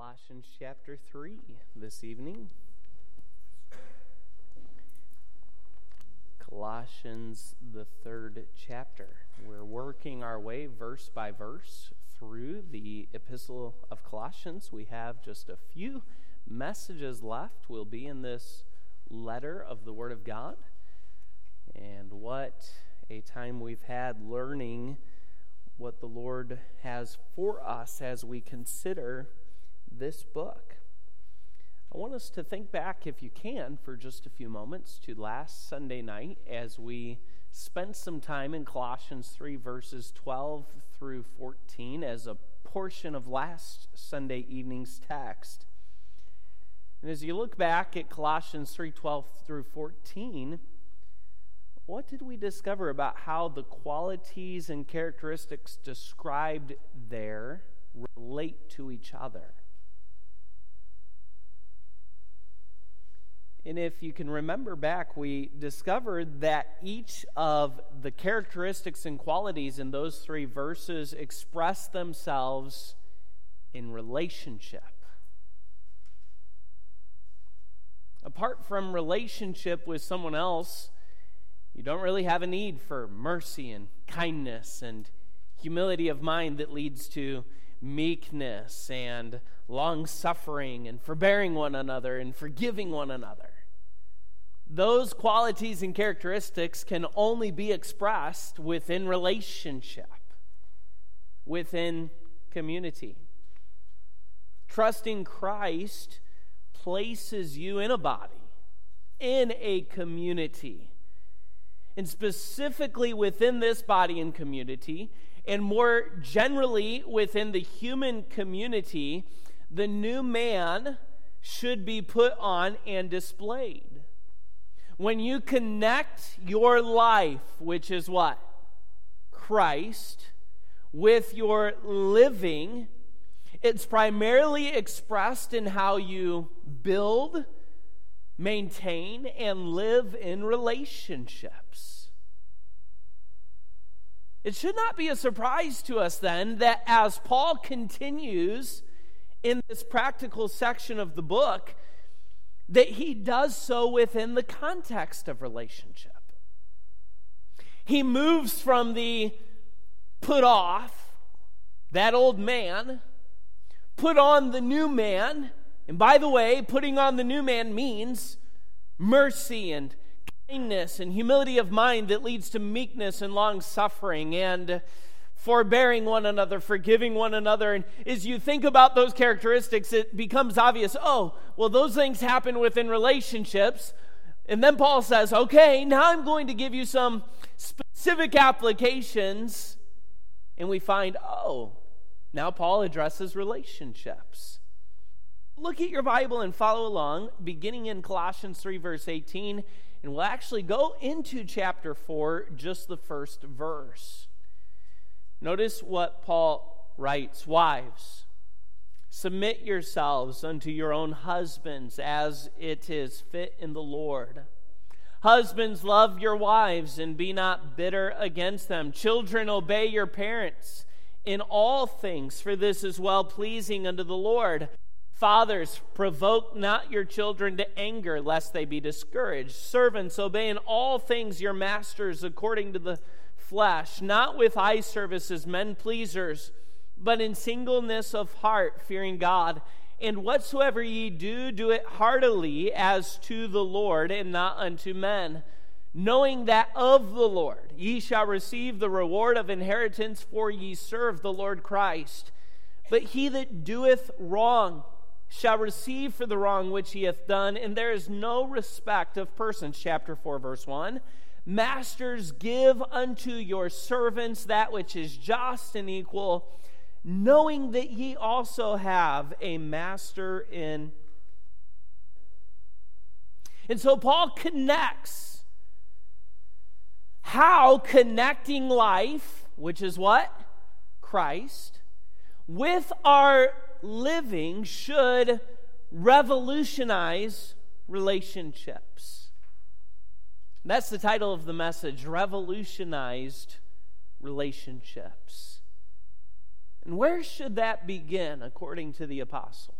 Colossians chapter 3 this evening. Colossians, the third chapter. We're working our way verse by verse through the Epistle of Colossians. We have just a few messages left. We'll be in this letter of the Word of God. And what a time we've had learning what the Lord has for us as we consider this book. I want us to think back, if you can, for just a few moments to last Sunday night as we spent some time in Colossians 3, verses 12 through 14, as a portion of last Sunday evening's text. And as you look back at Colossians 3 12 through 14, what did we discover about how the qualities and characteristics described there relate to each other? And if you can remember back, we discovered that each of the characteristics and qualities in those three verses express themselves in relationship. Apart from relationship with someone else, you don't really have a need for mercy and kindness and humility of mind that leads to meekness and long suffering and forbearing one another and forgiving one another. Those qualities and characteristics can only be expressed within relationship, within community. Trusting Christ places you in a body, in a community. And specifically within this body and community, and more generally within the human community, the new man should be put on and displayed. When you connect your life, which is what? Christ, with your living, it's primarily expressed in how you build, maintain, and live in relationships. It should not be a surprise to us then that as Paul continues in this practical section of the book, that he does so within the context of relationship. He moves from the put off, that old man, put on the new man. And by the way, putting on the new man means mercy and kindness and humility of mind that leads to meekness and long suffering and forbearing one another, forgiving one another. And as you think about those characteristics, it becomes obvious oh, well, those things happen within relationships. And then Paul says, okay, now I'm going to give you some specific applications. And we find, oh, now Paul addresses relationships. Look at your Bible and follow along, beginning in Colossians 3, verse 18. And we'll actually go into chapter 4, just the first verse. Notice what Paul writes Wives, submit yourselves unto your own husbands as it is fit in the Lord. Husbands, love your wives and be not bitter against them. Children, obey your parents in all things, for this is well pleasing unto the Lord. Fathers, provoke not your children to anger, lest they be discouraged. Servants, obey in all things your masters according to the flesh, not with eye service as men pleasers, but in singleness of heart, fearing God. And whatsoever ye do, do it heartily as to the Lord and not unto men, knowing that of the Lord ye shall receive the reward of inheritance, for ye serve the Lord Christ. But he that doeth wrong, shall receive for the wrong which he hath done, and there is no respect of persons. Chapter 4, verse 1. Masters, give unto your servants that which is just and equal, knowing that ye also have a master in. And so Paul connects how connecting life, which is what? Christ, with our living should revolutionize relationships. That's the title of the message Revolutionized Relationships. And where should that begin, according to the apostle?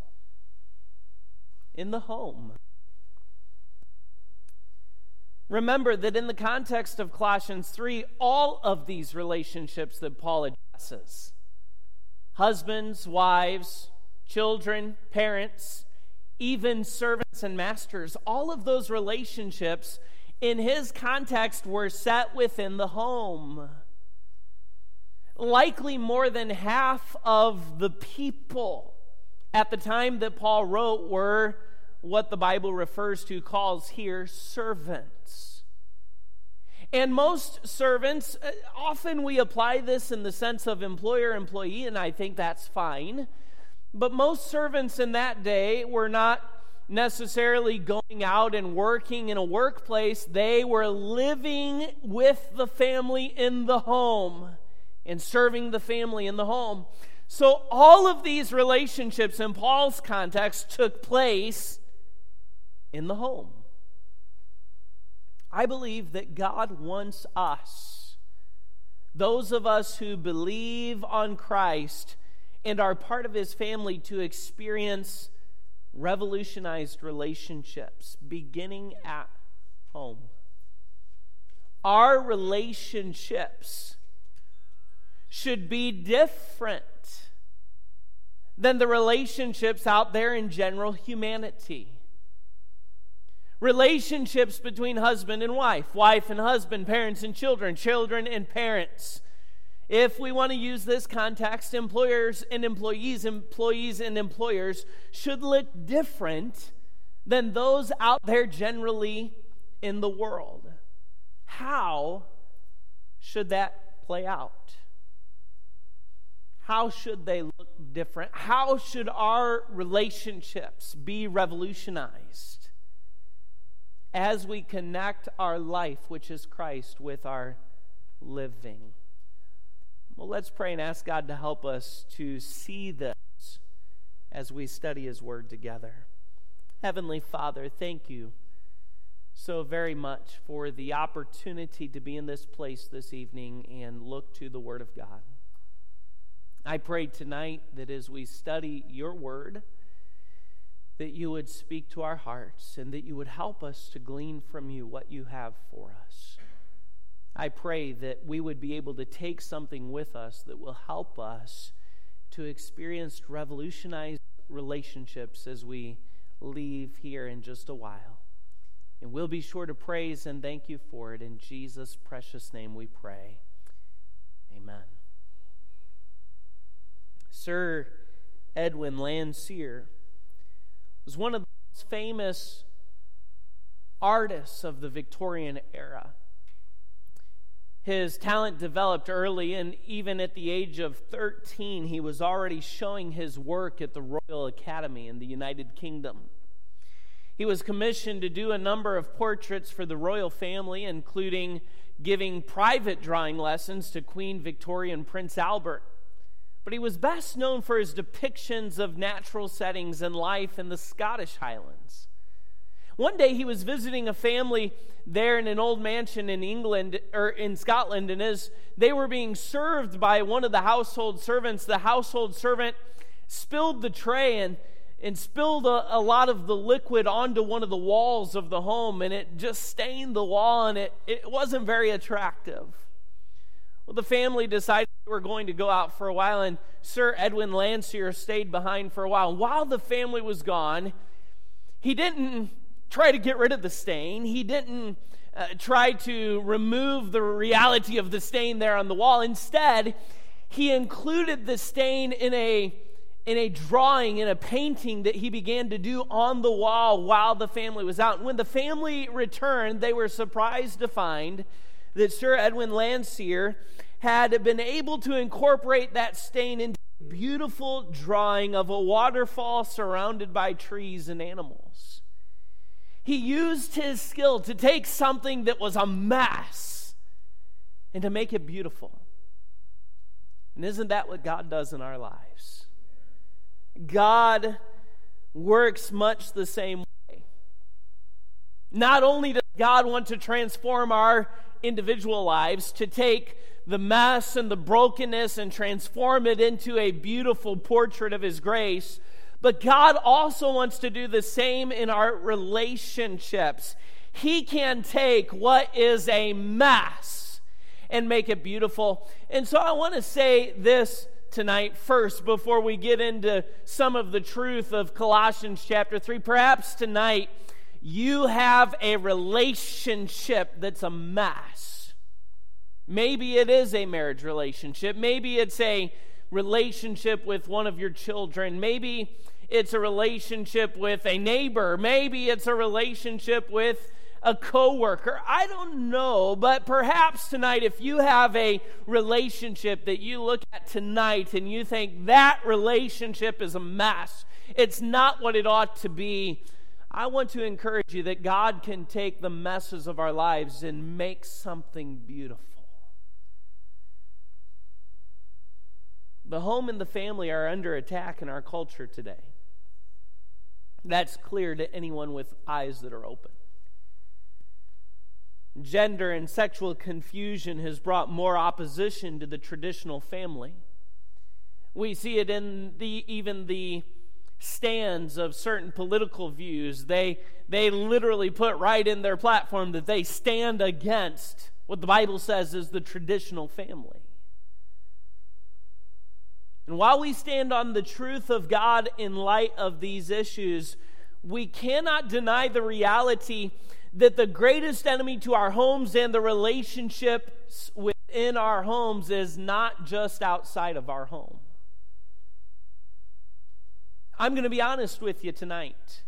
in the home. Remember that in the context of Colossians 3, all of these relationships that Paul addresses husbands, wives, children, parents, even servants and masters all of those relationships in his context were set within the home. Likely more than half of the people at the time that Paul wrote were what the Bible refers to, calls here servants. And most servants, uh, often we apply this in the sense of employer employee, and I think that's fine. But most servants in that day were not necessarily going out and working in a workplace, they were living with the family in the home and serving the family in the home. So, all of these relationships in Paul's context took place in the home. I believe that God wants us, those of us who believe on Christ and are part of his family, to experience revolutionized relationships beginning at home. Our relationships should be different than the relationships out there in general humanity relationships between husband and wife, wife and husband, parents and children, children and parents. If we want to use this context, employers and employees, employees and employers should look different than those out there generally in the world. How should that play out? How should they look different? How should our relationships be revolutionized? As we connect our life, which is Christ, with our living. Well, let's pray and ask God to help us to see this as we study His Word together. Heavenly Father, thank you so very much for the opportunity to be in this place this evening and look to the Word of God. I pray tonight that as we study your Word, that you would speak to our hearts and that you would help us to glean from you what you have for us. I pray that we would be able to take something with us that will help us to experience revolutionized relationships as we leave here in just a while. And we'll be sure to praise and thank you for it. In Jesus' precious name we pray. Amen. Sir Edwin Landseer was one of the most famous artists of the Victorian era. His talent developed early, and even at the age of 13, he was already showing his work at the Royal Academy in the United Kingdom. He was commissioned to do a number of portraits for the royal family, including giving private drawing lessons to Queen Victoria and Prince Albert but he was best known for his depictions of natural settings and life in the Scottish Highlands. One day he was visiting a family there in an old mansion in England or in Scotland, and as they were being served by one of the household servants, the household servant spilled the tray and, and spilled a, a lot of the liquid onto one of the walls of the home, and it just stained the wall, and it, it wasn't very attractive. Well, the family decided they were going to go out for a while, and Sir Edwin Landseer stayed behind for a while. While the family was gone, he didn't try to get rid of the stain. He didn't uh, try to remove the reality of the stain there on the wall. Instead, he included the stain in a in a drawing, in a painting that he began to do on the wall while the family was out. And when the family returned, they were surprised to find that Sir Edwin Landseer had been able to incorporate that stain into a beautiful drawing of a waterfall surrounded by trees and animals. He used his skill to take something that was a mess and to make it beautiful. And isn't that what God does in our lives? God works much the same way. Not only does God want to transform our individual lives to take the mess and the brokenness and transform it into a beautiful portrait of His grace. But God also wants to do the same in our relationships. He can take what is a mess and make it beautiful. And so I want to say this tonight first before we get into some of the truth of Colossians chapter 3. Perhaps tonight you have a relationship that's a mess. Maybe it is a marriage relationship. Maybe it's a relationship with one of your children. Maybe it's a relationship with a neighbor. Maybe it's a relationship with a coworker. I don't know, but perhaps tonight, if you have a relationship that you look at tonight and you think that relationship is a mess, it's not what it ought to be. I want to encourage you that God can take the messes of our lives and make something beautiful. The home and the family are under attack in our culture today. That's clear to anyone with eyes that are open. Gender and sexual confusion has brought more opposition to the traditional family. We see it in the even the stands of certain political views. They they literally put right in their platform that they stand against what the Bible says is the traditional family. And while we stand on the truth of God in light of these issues, we cannot deny the reality that the greatest enemy to our homes and the relationships within our homes is not just outside of our home. I'm going to be honest with you tonight.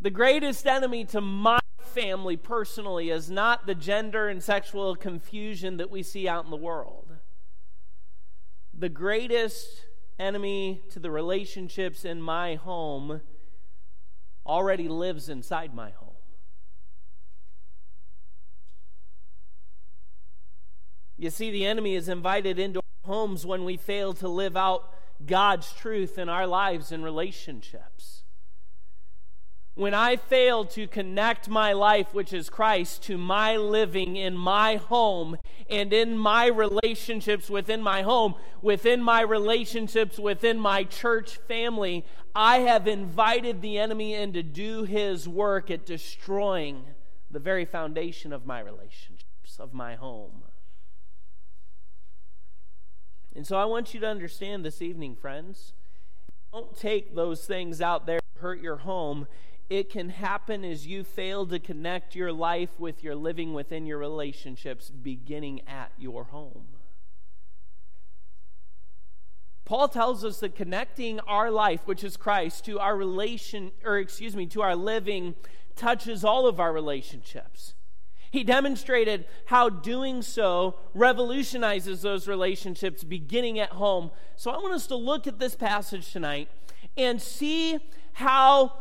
The greatest enemy to my family personally is not the gender and sexual confusion that we see out in the world. The greatest enemy to the relationships in my home already lives inside my home. You see, the enemy is invited into our homes when we fail to live out God's truth in our lives and relationships. When I fail to connect my life, which is Christ, to my living in my home and in my relationships within my home, within my relationships within my church family, I have invited the enemy in to do his work at destroying the very foundation of my relationships, of my home. And so I want you to understand this evening, friends. Don't take those things out there to hurt your home. It can happen as you fail to connect your life with your living within your relationships, beginning at your home. Paul tells us that connecting our life, which is Christ, to our relation, or excuse me, to our living, touches all of our relationships. He demonstrated how doing so revolutionizes those relationships beginning at home. So I want us to look at this passage tonight and see how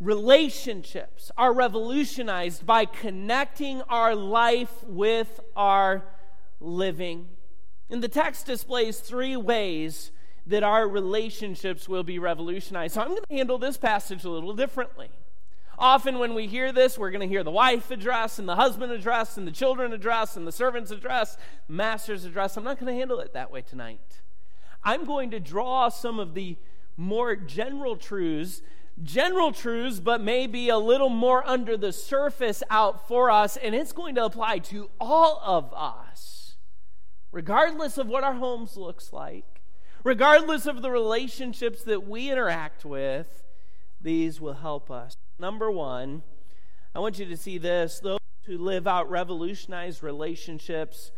relationships are revolutionized by connecting our life with our living. And the text displays three ways that our relationships will be revolutionized. So I'm going to handle this passage a little differently. Often, when we hear this, we're going to hear the wife address, and the husband address, and the children address, and the servants address, master's address. I'm not going to handle it that way tonight. I'm going to draw some of the more general truths, general truths, but maybe a little more under the surface out for us, and it's going to apply to all of us, regardless of what our homes looks like, regardless of the relationships that we interact with. These will help us. Number one, I want you to see this. Those who live out revolutionized relationships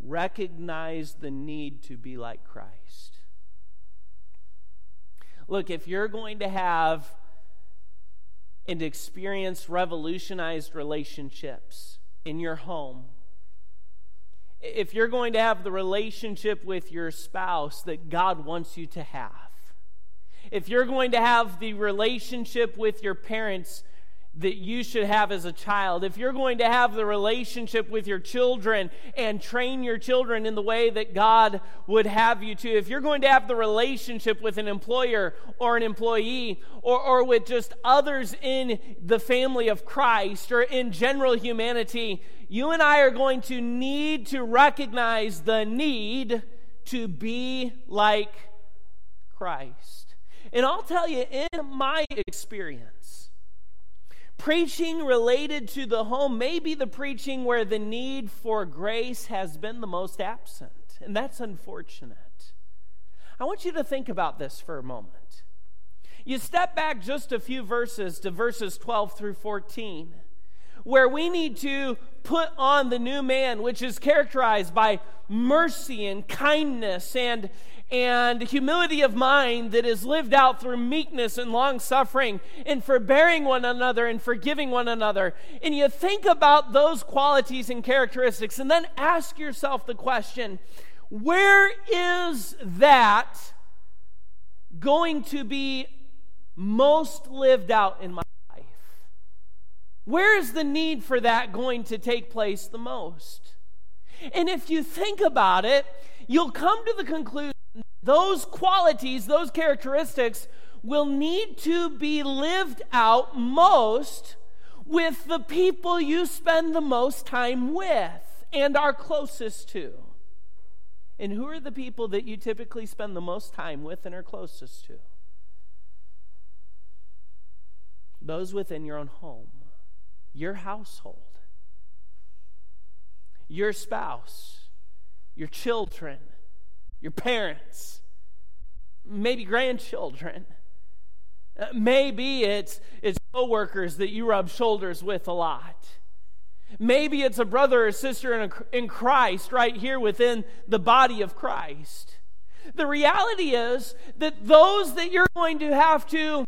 recognize the need to be like Christ. Look, if you're going to have and experience revolutionized relationships in your home, if you're going to have the relationship with your spouse that God wants you to have, if you're going to have the relationship with your parents that you should have as a child, if you're going to have the relationship with your children and train your children in the way that God would have you to, if you're going to have the relationship with an employer or an employee or, or with just others in the family of Christ or in general humanity, you and I are going to need to recognize the need to be like Christ. And I'll tell you, in my experience, preaching related to the home may be the preaching where the need for grace has been the most absent. And that's unfortunate. I want you to think about this for a moment. You step back just a few verses to verses 12 through 14, where we need to put on the new man, which is characterized by mercy and kindness and, and humility of mind that is lived out through meekness and long suffering and forbearing one another and forgiving one another. And you think about those qualities and characteristics and then ask yourself the question where is that going to be most lived out in my life? Where is the need for that going to take place the most? And if you think about it, you'll come to the conclusion those qualities, those characteristics will need to be lived out most with the people you spend the most time with and are closest to. And who are the people that you typically spend the most time with and are closest to? Those within your own home, your household, your spouse, your children, your parents, maybe grandchildren. Uh, maybe it's, it's coworkers that you rub shoulders with a lot. Maybe it's a brother or sister in, a, in Christ right here within the body of Christ. The reality is that those that you're going to have to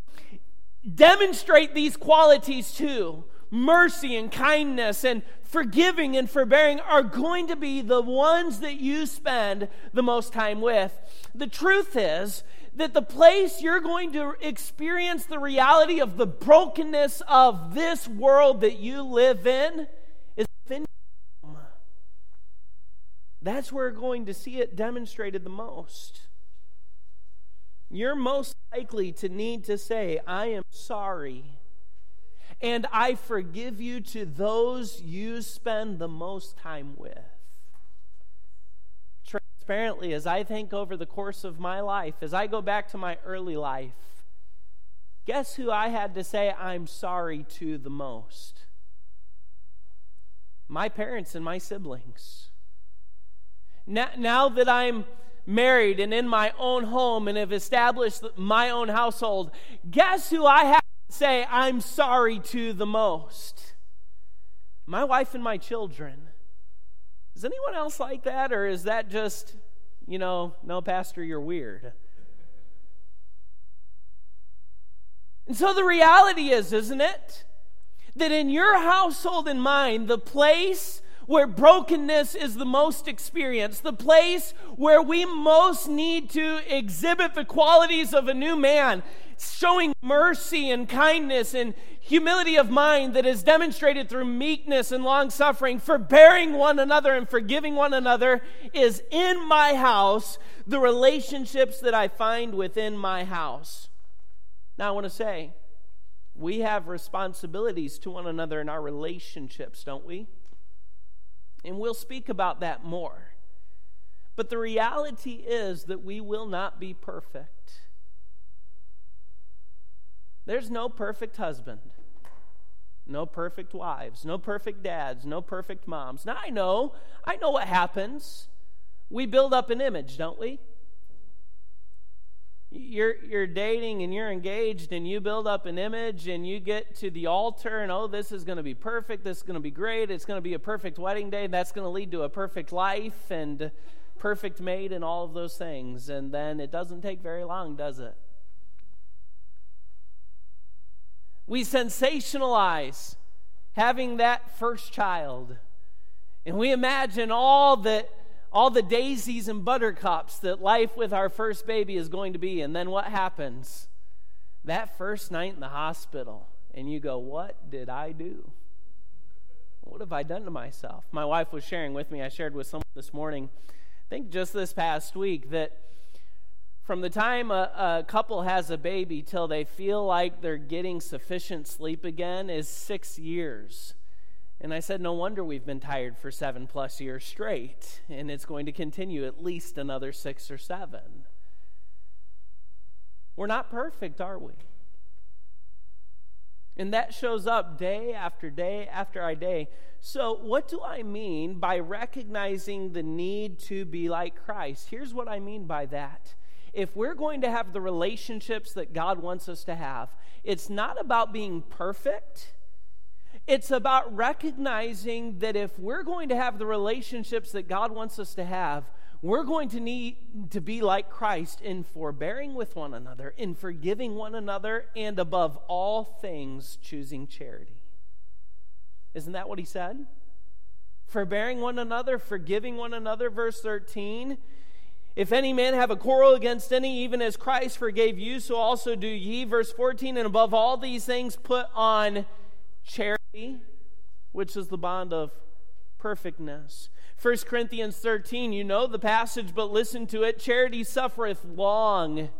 demonstrate these qualities to mercy and kindness and forgiving and forbearing are going to be the ones that you spend the most time with. The truth is that the place you're going to experience the reality of the brokenness of this world that you live in is fin. That's where we're going to see it demonstrated the most. You're most likely to need to say, I am sorry. And I forgive you to those you spend the most time with. Transparently, as I think over the course of my life, as I go back to my early life, guess who I had to say I'm sorry to the most? My parents and my siblings. Now, now that I'm married and in my own home and have established my own household, guess who I have say I'm sorry to the most? My wife and my children. Is anyone else like that, or is that just, you know, no, Pastor, you're weird? And so the reality is, isn't it? That in your household and mine, the place where brokenness is the most experienced, the place where we most need to exhibit the qualities of a new man, showing mercy and kindness and humility of mind that is demonstrated through meekness and long suffering, forbearing one another and forgiving one another, is in my house, the relationships that I find within my house. Now, I want to say, we have responsibilities to one another in our relationships, don't we? And we'll speak about that more. But the reality is that we will not be perfect. There's no perfect husband, no perfect wives, no perfect dads, no perfect moms. Now I know, I know what happens. We build up an image, don't we? You're you're dating and you're engaged and you build up an image and you get to the altar and oh this is going to be perfect this is going to be great it's going to be a perfect wedding day and that's going to lead to a perfect life and perfect mate and all of those things. And then it doesn't take very long does it? We sensationalize having that first child. And we imagine all that all the daisies and buttercups that life with our first baby is going to be. And then what happens? That first night in the hospital, and you go, What did I do? What have I done to myself? My wife was sharing with me, I shared with someone this morning, I think just this past week, that from the time a, a couple has a baby till they feel like they're getting sufficient sleep again is six years. And I said, No wonder we've been tired for seven plus years straight, and it's going to continue at least another six or seven. We're not perfect, are we? And that shows up day after day after day. So, what do I mean by recognizing the need to be like Christ? Here's what I mean by that. If we're going to have the relationships that God wants us to have, it's not about being perfect. It's about recognizing that if we're going to have the relationships that God wants us to have, we're going to need to be like Christ in forbearing with one another, in forgiving one another, and above all things, choosing charity. Isn't that what he said? Forbearing one another, forgiving one another, verse 13. If any man have a quarrel against any, even as Christ forgave you, so also do ye. Verse 14, and above all these things, put on charity, which is the bond of perfectness. 1 Corinthians 13, you know the passage, but listen to it. Charity suffereth long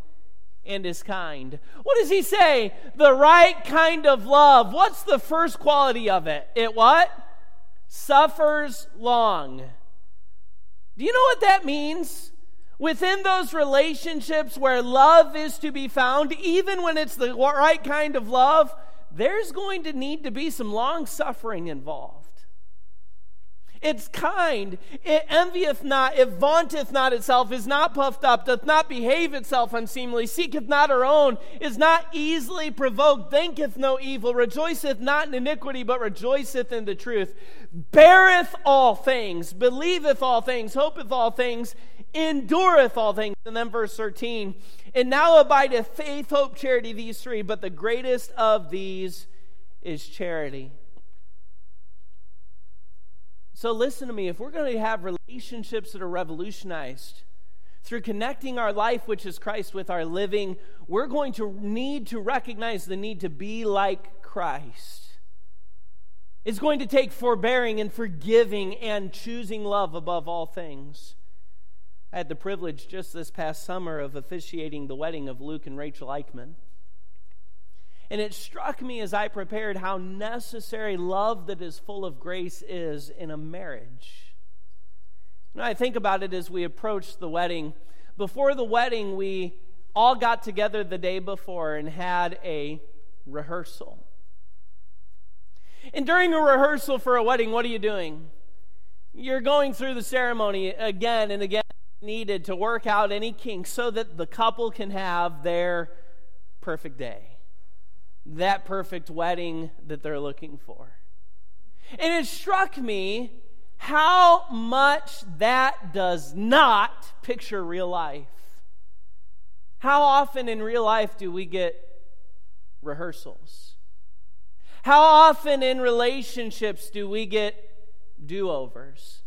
and is kind. What does he say? The right kind of love. What's the first quality of it? It what? Suffers long. Do you know what that means? Within those relationships where love is to be found, even when it's the right kind of love, there's going to need to be some long suffering involved. It's kind. It envieth not. It vaunteth not itself. Is not puffed up. Doth not behave itself unseemly. Seeketh not her own. Is not easily provoked. Thinketh no evil. Rejoiceth not in iniquity, but rejoiceth in the truth. Beareth all things. Believeth all things. Hopeth all things. Endureth all things. And then verse 13. And now abideth faith, hope, charity, these three. But the greatest of these is charity. So, listen to me. If we're going to have relationships that are revolutionized through connecting our life, which is Christ, with our living, we're going to need to recognize the need to be like Christ. It's going to take forbearing and forgiving and choosing love above all things. I had the privilege just this past summer of officiating the wedding of Luke and Rachel Eichmann. And it struck me as I prepared how necessary love that is full of grace is in a marriage. Know, I think about it as we approach the wedding. Before the wedding, we all got together the day before and had a rehearsal. And during a rehearsal for a wedding, what are you doing? You're going through the ceremony again and again, needed to work out any kinks so that the couple can have their perfect day that perfect wedding that they're looking for. And it struck me how much that does not picture real life. How often in real life do we get rehearsals? How often in relationships do we get do overs?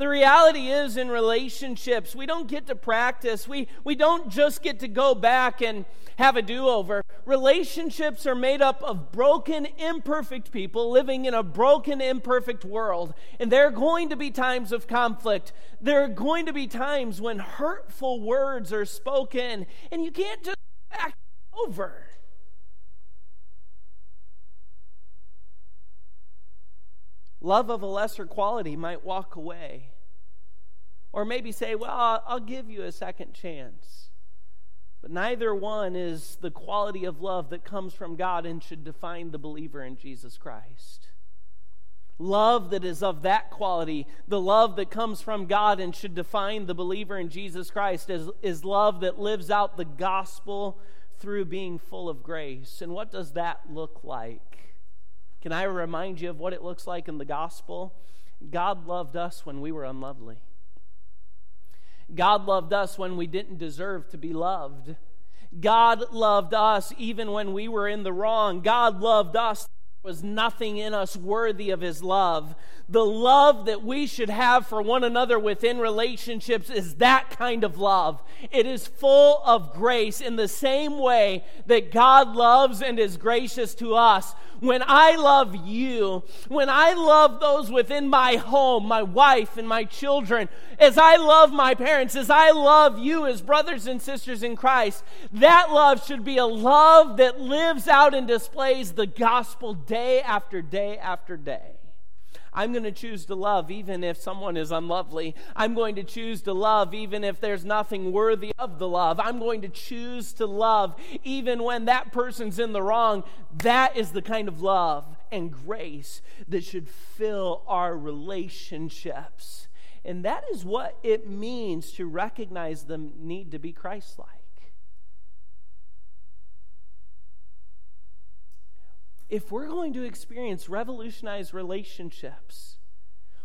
The reality is, in relationships, we don't get to practice. We, we don't just get to go back and have a do over. Relationships are made up of broken, imperfect people living in a broken, imperfect world. And there are going to be times of conflict. There are going to be times when hurtful words are spoken, and you can't just act over. Love of a lesser quality might walk away. Or maybe say, Well, I'll, give you a second chance. But neither one is the quality of love that comes from God and should define the believer in Jesus Christ. Love that is of that quality, the love that comes from God and should define the believer in Jesus Christ, is, is love that lives out the gospel through being full of grace. And what does that look like? Can I remind you of what it looks like in the gospel? God loved us when we were unlovely. God loved us when we didn't deserve to be loved. God loved us even when we were in the wrong. God loved us There was nothing in us worthy of his love. The love that we should have for one another within relationships is that kind of love. It is full of grace in the same way that God loves and is gracious to us. When I love you, when I love those within my home, my wife and my children, as I love my parents, as I love you as brothers and sisters in Christ, that love should be a love that lives out and displays the gospel day after day after day. I'm going to choose to love even if someone is unlovely. I'm going to choose to love even if there's nothing worthy of the love. I'm going to choose to love even when that person's in the wrong. That is the kind of love and grace that should fill our relationships. And that is what it means to recognize the need to be Christ like. If we're going to experience revolutionized relationships,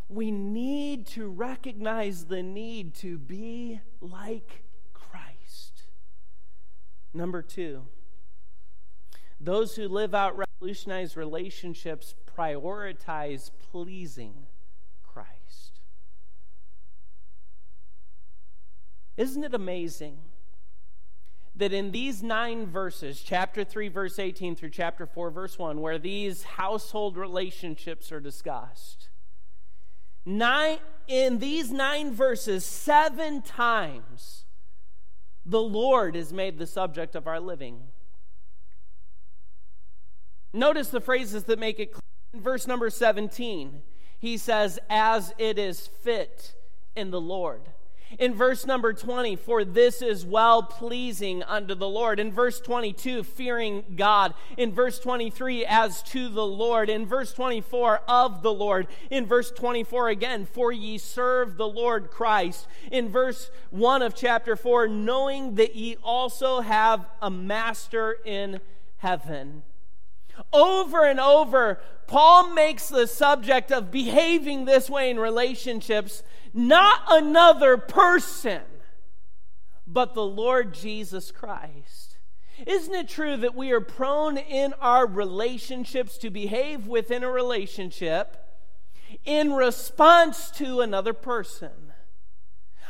we need to recognize the need to be like Christ. Number two, those who live out revolutionized relationships prioritize pleasing Christ. Isn't it amazing? That in these nine verses, chapter 3, verse 18 through chapter 4, verse 1, where these household relationships are discussed, nine, in these nine verses, seven times the Lord is made the subject of our living. Notice the phrases that make it clear. In verse number 17, he says, As it is fit in the Lord. In verse number 20, for this is well pleasing unto the Lord. In verse 22, fearing God. In verse 23, as to the Lord. In verse 24, of the Lord. In verse 24 again, for ye serve the Lord Christ. In verse 1 of chapter 4, knowing that ye also have a master in heaven. Over and over, Paul makes the subject of behaving this way in relationships not another person, but the Lord Jesus Christ. Isn't it true that we are prone in our relationships to behave within a relationship in response to another person?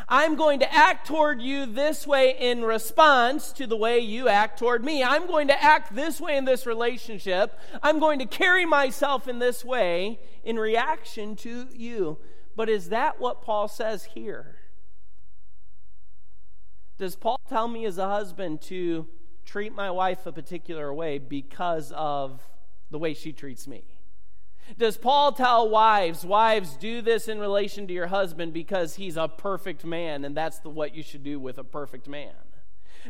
I'm going to act toward you this way in response to the way you act toward me. I'm going to act this way in this relationship. I'm going to carry myself in this way in reaction to you. But is that what Paul says here? Does Paul tell me as a husband to treat my wife a particular way because of the way she treats me? Does Paul tell wives, wives, do this in relation to your husband because he's a perfect man and that's the, what you should do with a perfect man?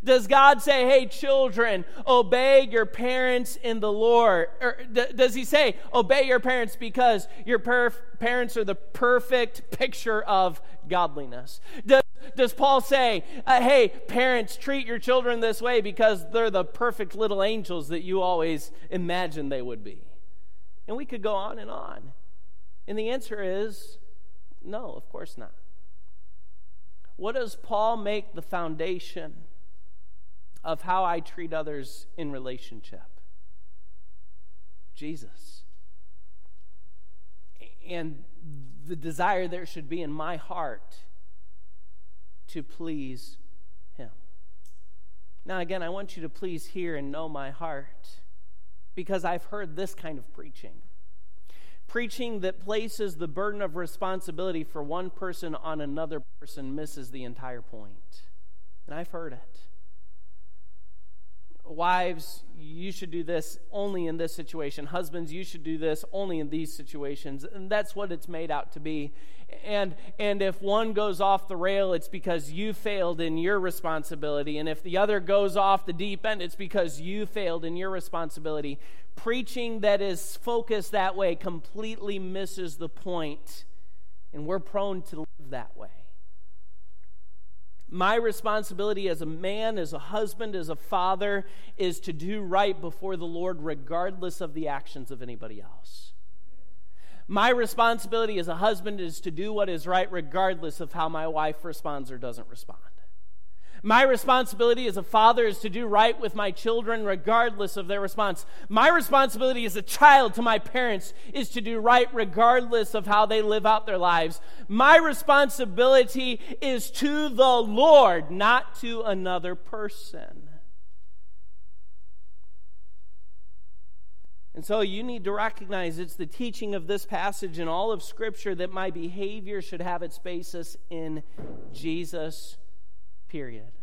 Does God say, hey, children, obey your parents in the Lord? Or does He say, obey your parents because your perf- parents are the perfect picture of godliness? Does, does Paul say, uh, hey, parents, treat your children this way because they're the perfect little angels that you always imagined they would be? And we could go on and on. And the answer is no, of course not. What does Paul make the foundation? Of how I treat others in relationship Jesus. And the desire there should be in my heart to please Him. Now, again, I want you to please hear and know my heart because I've heard this kind of preaching. Preaching that places the burden of responsibility for one person on another person misses the entire point. And I've heard it wives, you should do this only in this situation. Husbands, you should do this only in these situations. And that's what it's made out to be. And and if one goes off the rail, it's because you failed in your responsibility. And if the other goes off the deep end, it's because you failed in your responsibility. Preaching that is focused that way completely misses the point. And we're prone to live that way. My responsibility as a man, as a husband, as a father is to do right before the Lord, regardless of the actions of anybody else. My responsibility as a husband is to do what is right, regardless of how my wife responds or doesn't respond. My responsibility as a father is to do right with my children regardless of their response. My responsibility as a child to my parents is to do right regardless of how they live out their lives. My responsibility is to the Lord, not to another person. And so you need to recognize it's the teaching of this passage and all of Scripture that my behavior should have its basis in Jesus period.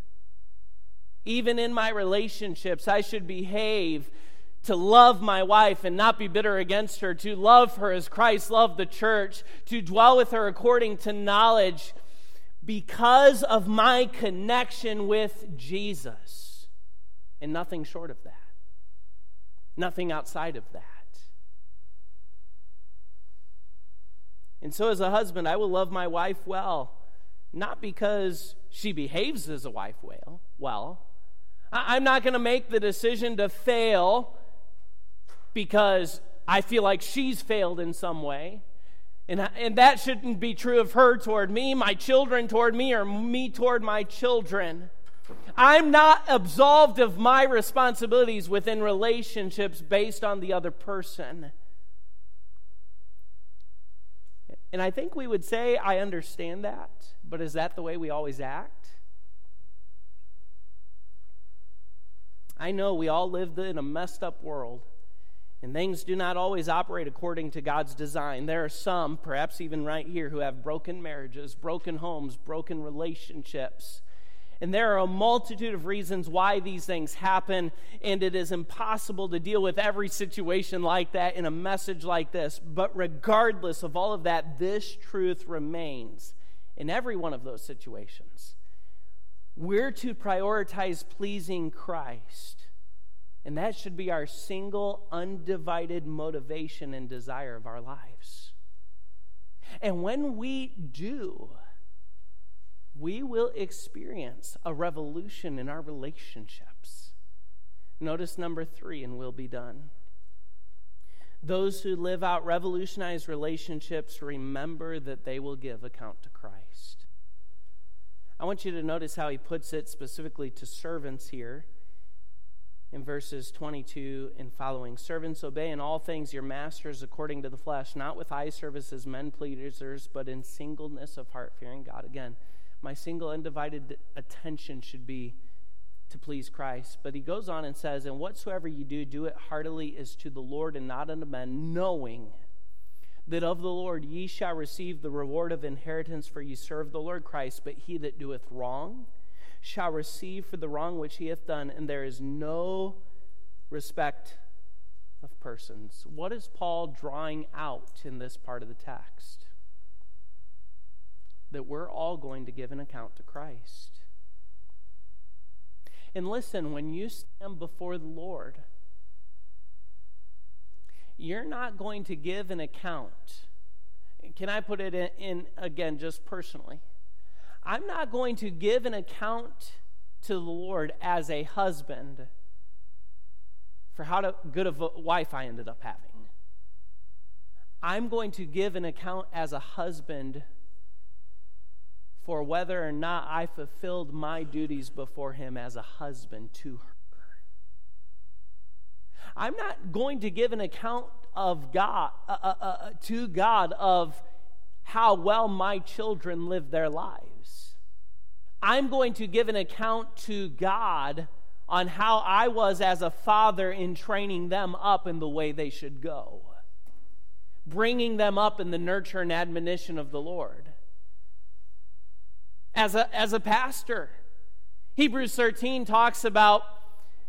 Even in my relationships, I should behave to love my wife and not be bitter against her, to love her as Christ loved the church, to dwell with her according to knowledge because of my connection with Jesus. And nothing short of that, nothing outside of that. And so, as a husband, I will love my wife well, not because she behaves as a wife well. Well, I'm not going to make the decision to fail because I feel like she's failed in some way. And, and that shouldn't be true of her toward me, my children toward me, or me toward my children. I'm not absolved of my responsibilities within relationships based on the other person. And I think we would say, I understand that, but is that the way we always act? I know we all live in a messed up world. And things do not always operate according to God's design. There are some, perhaps even right here, who have broken marriages, broken homes, broken relationships. And there are a multitude of reasons why these things happen, and it is impossible to deal with every situation like that in a message like this. But regardless of all of that, this truth remains in every one of those situations. We're to prioritize pleasing Christ and that should be our single, undivided motivation and desire of our lives. And when we do, we will experience a revolution in our relationships. Notice number three, and we'll be done. Those who live out revolutionized relationships remember that they will give account to Christ. I want you to notice how he puts it specifically to servants here in verses 22 and following. Servants, obey in all things your masters according to the flesh, not with eye service as men pleasers, but in singleness of heart, fearing God. Again, my single undivided attention should be to please Christ. But he goes on and says, And whatsoever you do, do it heartily as to the Lord and not unto men, knowing that of the Lord ye shall receive the reward of inheritance, for ye serve the Lord Christ. But he that doeth wrong, shall receive for the wrong which he hath done, and there is no respect of persons. What is Paul drawing out in this part of the text? That we're all going to give an account to Christ. And listen, when you stand before the Lord, you're not going to give an account. Can I put it in, in again, just personally? I'm not going to give an account to the Lord as a husband for how to, good of a wife I ended up having. I'm going to give an account as a husband for whether or not I fulfilled my duties before Him as a husband to her. I'm not going to give an account of God uh, uh, uh, to God of how well my children live their lives. I'm going to give an account to God on how I was as a father in training them up in the way they should go, bringing them up in the nurture and admonition of the Lord. As a, as a pastor, Hebrews 13 talks about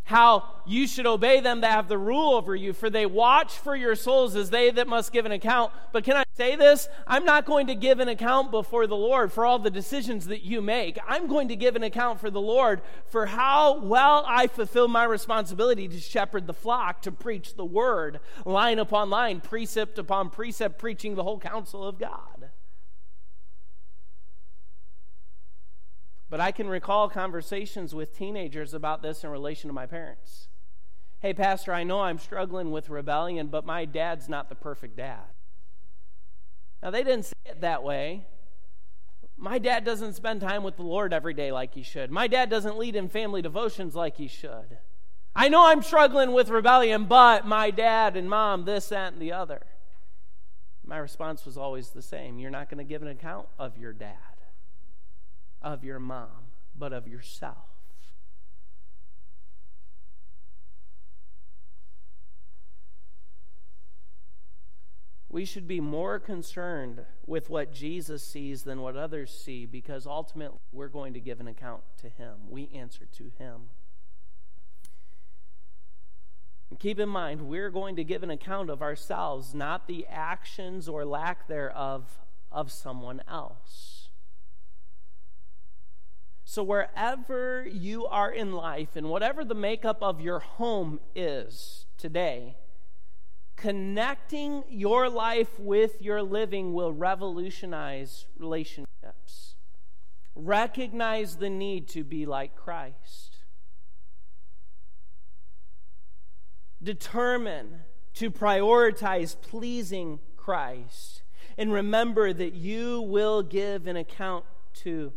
how you should obey them that have the rule over you, for they watch for your souls as they that must give an account. But can I say this? I'm not going to give an account before the Lord for all the decisions that you make. I'm going to give an account for the Lord for how well I fulfill my responsibility to shepherd the flock, to preach the word, line upon line, precept upon precept, preaching the whole counsel of God. But I can recall conversations with teenagers about this in relation to my parents. Hey, Pastor, I know I'm struggling with rebellion, but my dad's not the perfect dad. Now, they didn't say it that way. My dad doesn't spend time with the Lord every day like he should. My dad doesn't lead in family devotions like he should. I know I'm struggling with rebellion, but my dad and mom, this, that, and the other. My response was always the same You're not going to give an account of your dad of your mom, but of yourself. We should be more concerned with what Jesus sees than what others see because ultimately we're going to give an account to Him. We answer to Him. keep in mind, we're going to give an account of ourselves, not the actions or lack thereof of someone else. So, wherever you are in life and whatever the makeup of your home is today, connecting your life with your living will revolutionize relationships. Recognize the need to be like Christ. Determine to prioritize pleasing Christ. And remember that you will give an account to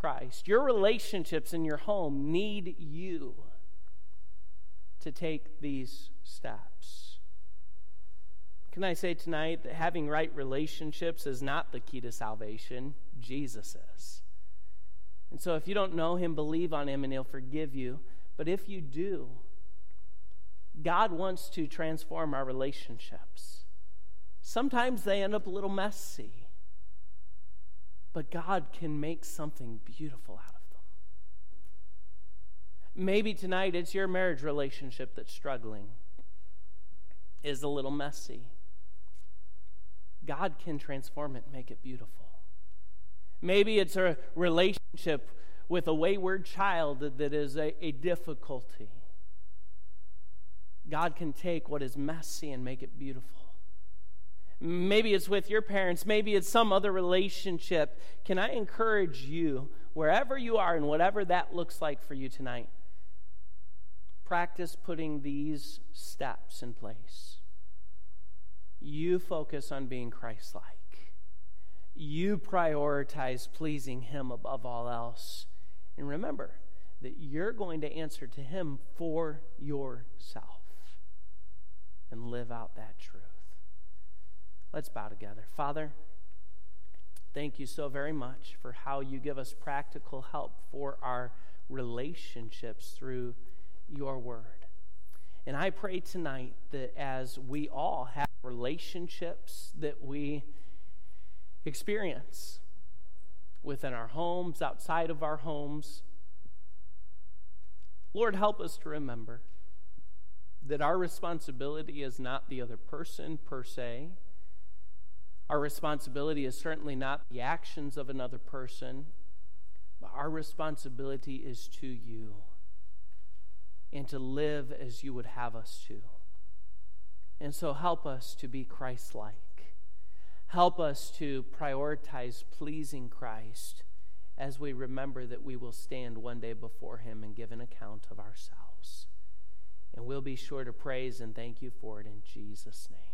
Christ. Your relationships in your home need you to take these steps. Can I say tonight that having right relationships is not the key to salvation? Jesus is. And so if you don't know him, believe on him and he'll forgive you. But if you do, God wants to transform our relationships. Sometimes they end up a little messy, but God can make something beautiful out of them. Maybe tonight it's your marriage relationship that's struggling, is a little messy. God can transform it make it beautiful. Maybe it's a relationship with a wayward child that is a, a difficulty. God can take what is messy and make it beautiful. Maybe it's with your parents, maybe it's some other relationship. Can I encourage you, wherever you are and whatever that looks like for you tonight, practice putting these steps in place. You focus on being Christ like. You prioritize pleasing Him above all else. And remember that you're going to answer to Him for yourself and live out that truth. Let's bow together. Father, thank you so very much for how you give us practical help for our relationships through your word. And I pray tonight that as we all have relationships that we experience within our homes, outside of our homes, Lord, help us to remember that our responsibility is not the other person per se. Our responsibility is certainly not the actions of another person, but our responsibility is to you and to live as you would have us to. And so help us to be Christ like. Help us to prioritize pleasing Christ as we remember that we will stand one day before Him and give an account of ourselves. And we'll be sure to praise and thank you for it in Jesus' name.